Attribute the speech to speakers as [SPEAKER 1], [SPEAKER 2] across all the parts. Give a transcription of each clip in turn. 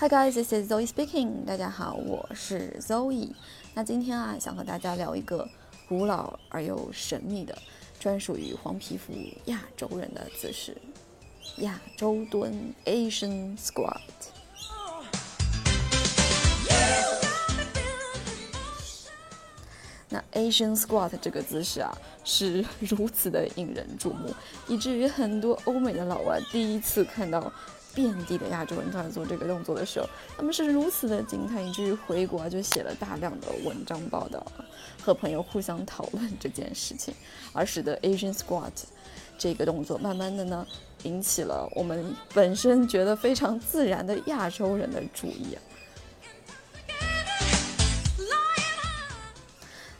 [SPEAKER 1] Hi guys, this is Zoe speaking. 大家好，我是 Zoe。那今天啊，想和大家聊一个古老而又神秘的，专属于黄皮肤亚洲人的姿势——亚洲蹲 （Asian Squat）。那 Asian Squat 这个姿势啊，是如此的引人注目，以至于很多欧美的老外第一次看到。遍地的亚洲人在做这个动作的时候，他们是如此的惊叹，以至于回国就写了大量的文章报道，和朋友互相讨论这件事情，而使得 Asian Squat 这个动作慢慢的呢，引起了我们本身觉得非常自然的亚洲人的注意。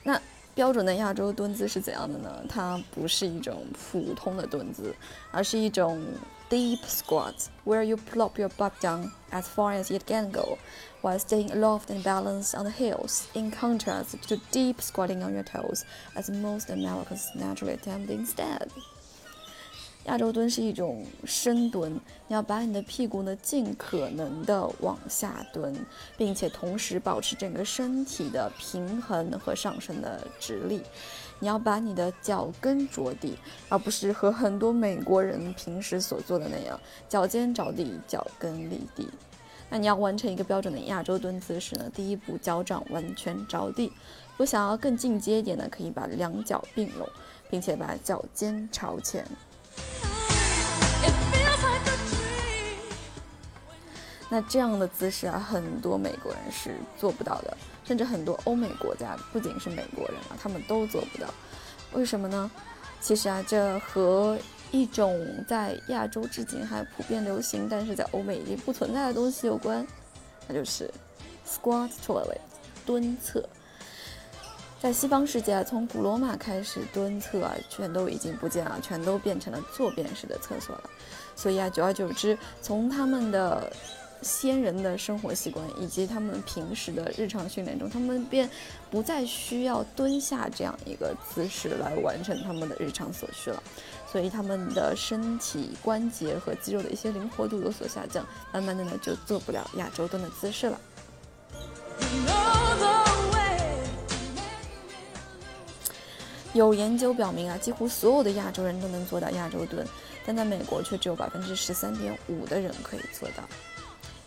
[SPEAKER 1] 那标准的亚洲蹲姿是怎样的呢？它不是一种普通的蹲姿，而是一种。Deep squats, where you plop your butt down as far as it can go, while staying aloft and balanced on the heels, in contrast to deep squatting on your toes, as most Americans naturally attempt instead. 亚洲蹲是一种深蹲，你要把你的屁股呢尽可能的往下蹲，并且同时保持整个身体的平衡和上身的直立。你要把你的脚跟着地，而不是和很多美国人平时所做的那样，脚尖着地，脚跟离地。那你要完成一个标准的亚洲蹲姿势呢？第一步，脚掌完全着地。如果想要更进阶一点呢，可以把两脚并拢，并且把脚尖朝前。那这样的姿势啊，很多美国人是做不到的，甚至很多欧美国家，不仅是美国人啊，他们都做不到。为什么呢？其实啊，这和一种在亚洲至今还普遍流行，但是在欧美已经不存在的东西有关，那就是 squat toilet 蹲厕。在西方世界啊，从古罗马开始，蹲厕啊全都已经不见了，全都变成了坐便式的厕所了。所以啊，久而久之，从他们的先人的生活习惯以及他们平时的日常训练中，他们便不再需要蹲下这样一个姿势来完成他们的日常所需了，所以他们的身体关节和肌肉的一些灵活度有所下降，慢慢的呢就做不了亚洲蹲的姿势了。有研究表明啊，几乎所有的亚洲人都能做到亚洲蹲，但在美国却只有百分之十三点五的人可以做到。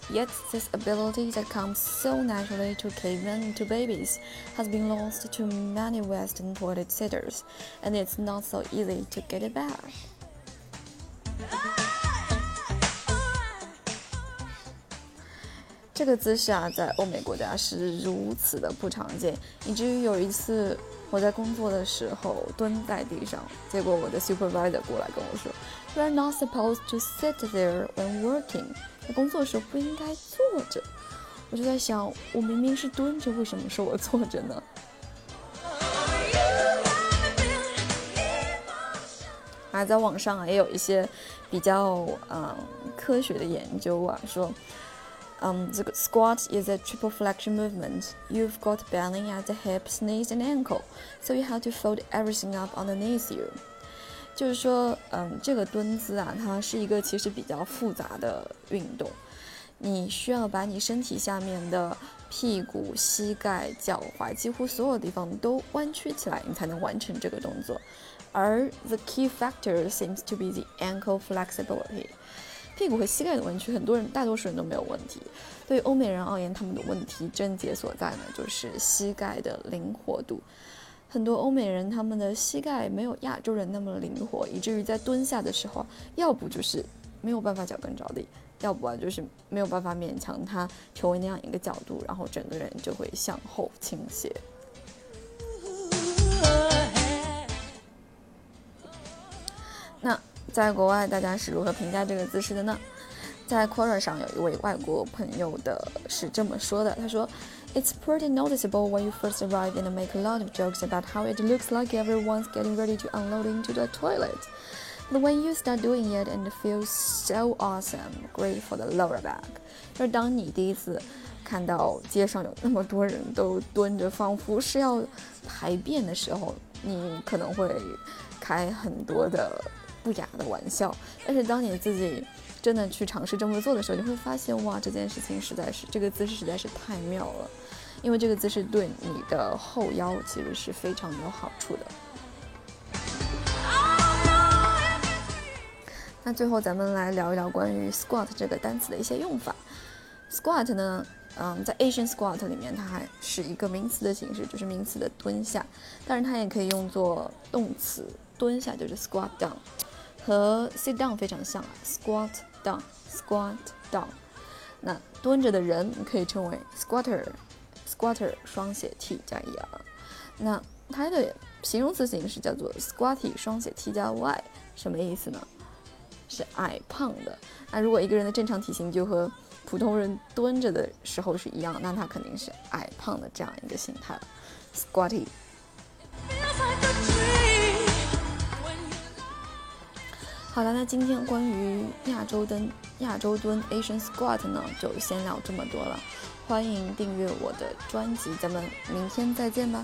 [SPEAKER 1] Yet, this ability that comes so naturally to cavemen and to babies has been lost to many Western toilet sitters, and it's not so easy to get it back. 这个姿势啊，在欧美国家是如此的不常见，以至于有一次我在工作的时候蹲在地上，结果我的 supervisor 过来跟我说，You are not supposed to sit there when working。在工作的时候不应该坐着，我就在想，我明明是蹲着，为什么说我坐着呢？啊，在网上啊也有一些比较嗯科学的研究啊，说，嗯，这个 squat is a triple flexion movement. You've got bending at the hips, knees, and ankle, so you have to fold everything up underneath you. 就是说，嗯，这个蹲姿啊，它是一个其实比较复杂的运动，你需要把你身体下面的屁股、膝盖、脚踝，几乎所有地方都弯曲起来，你才能完成这个动作。而 the key factor seems to be the ankle flexibility， 屁股和膝盖的弯曲，很多人大多数人都没有问题。对于欧美人而言，他们的问题症结所在呢，就是膝盖的灵活度。很多欧美人他们的膝盖没有亚洲人那么灵活，以至于在蹲下的时候，要不就是没有办法脚跟着地，要不啊就是没有办法勉强他成为那样一个角度，然后整个人就会向后倾斜。在国外大家是如何评价这个姿势的呢？在 Quora 上有一位外国朋友的是这么说的，他说。It's pretty noticeable when you first arrive and make a lot of jokes about how it looks like everyone's getting ready to unload into the toilet. But when you start doing it and it feels so awesome, great for the lower back. 就是当你第一次看到街上有那么多人都蹲着，仿佛是要排便的时候，你可能会开很多的 不雅的玩笑。但是当你自己真的去尝试这么做的时候，你会发现，哇，这件事情实在是这个姿势实在是太妙了，因为这个姿势对你的后腰其实是非常有好处的。那最后咱们来聊一聊关于 squat 这个单词的一些用法。squat 呢，嗯，在 Asian squat 里面，它还是一个名词的形式，就是名词的蹲下，但是它也可以用作动词，蹲下就是 squat down，和 sit down 非常像啊，squat down，squat down。那蹲着的人可以称为 squatter，squatter 双写 t 加 er。那它的形容词形式叫做 squatty 双写 t 加 y，什么意思呢？是矮胖的。那如果一个人的正常体型就和普通人蹲着的时候是一样，那他肯定是矮胖的这样一个形态了，squatty。好了，那今天关于亚洲蹲、亚洲蹲 Asian squat 呢，就先聊这么多了。欢迎订阅我的专辑，咱们明天再见吧。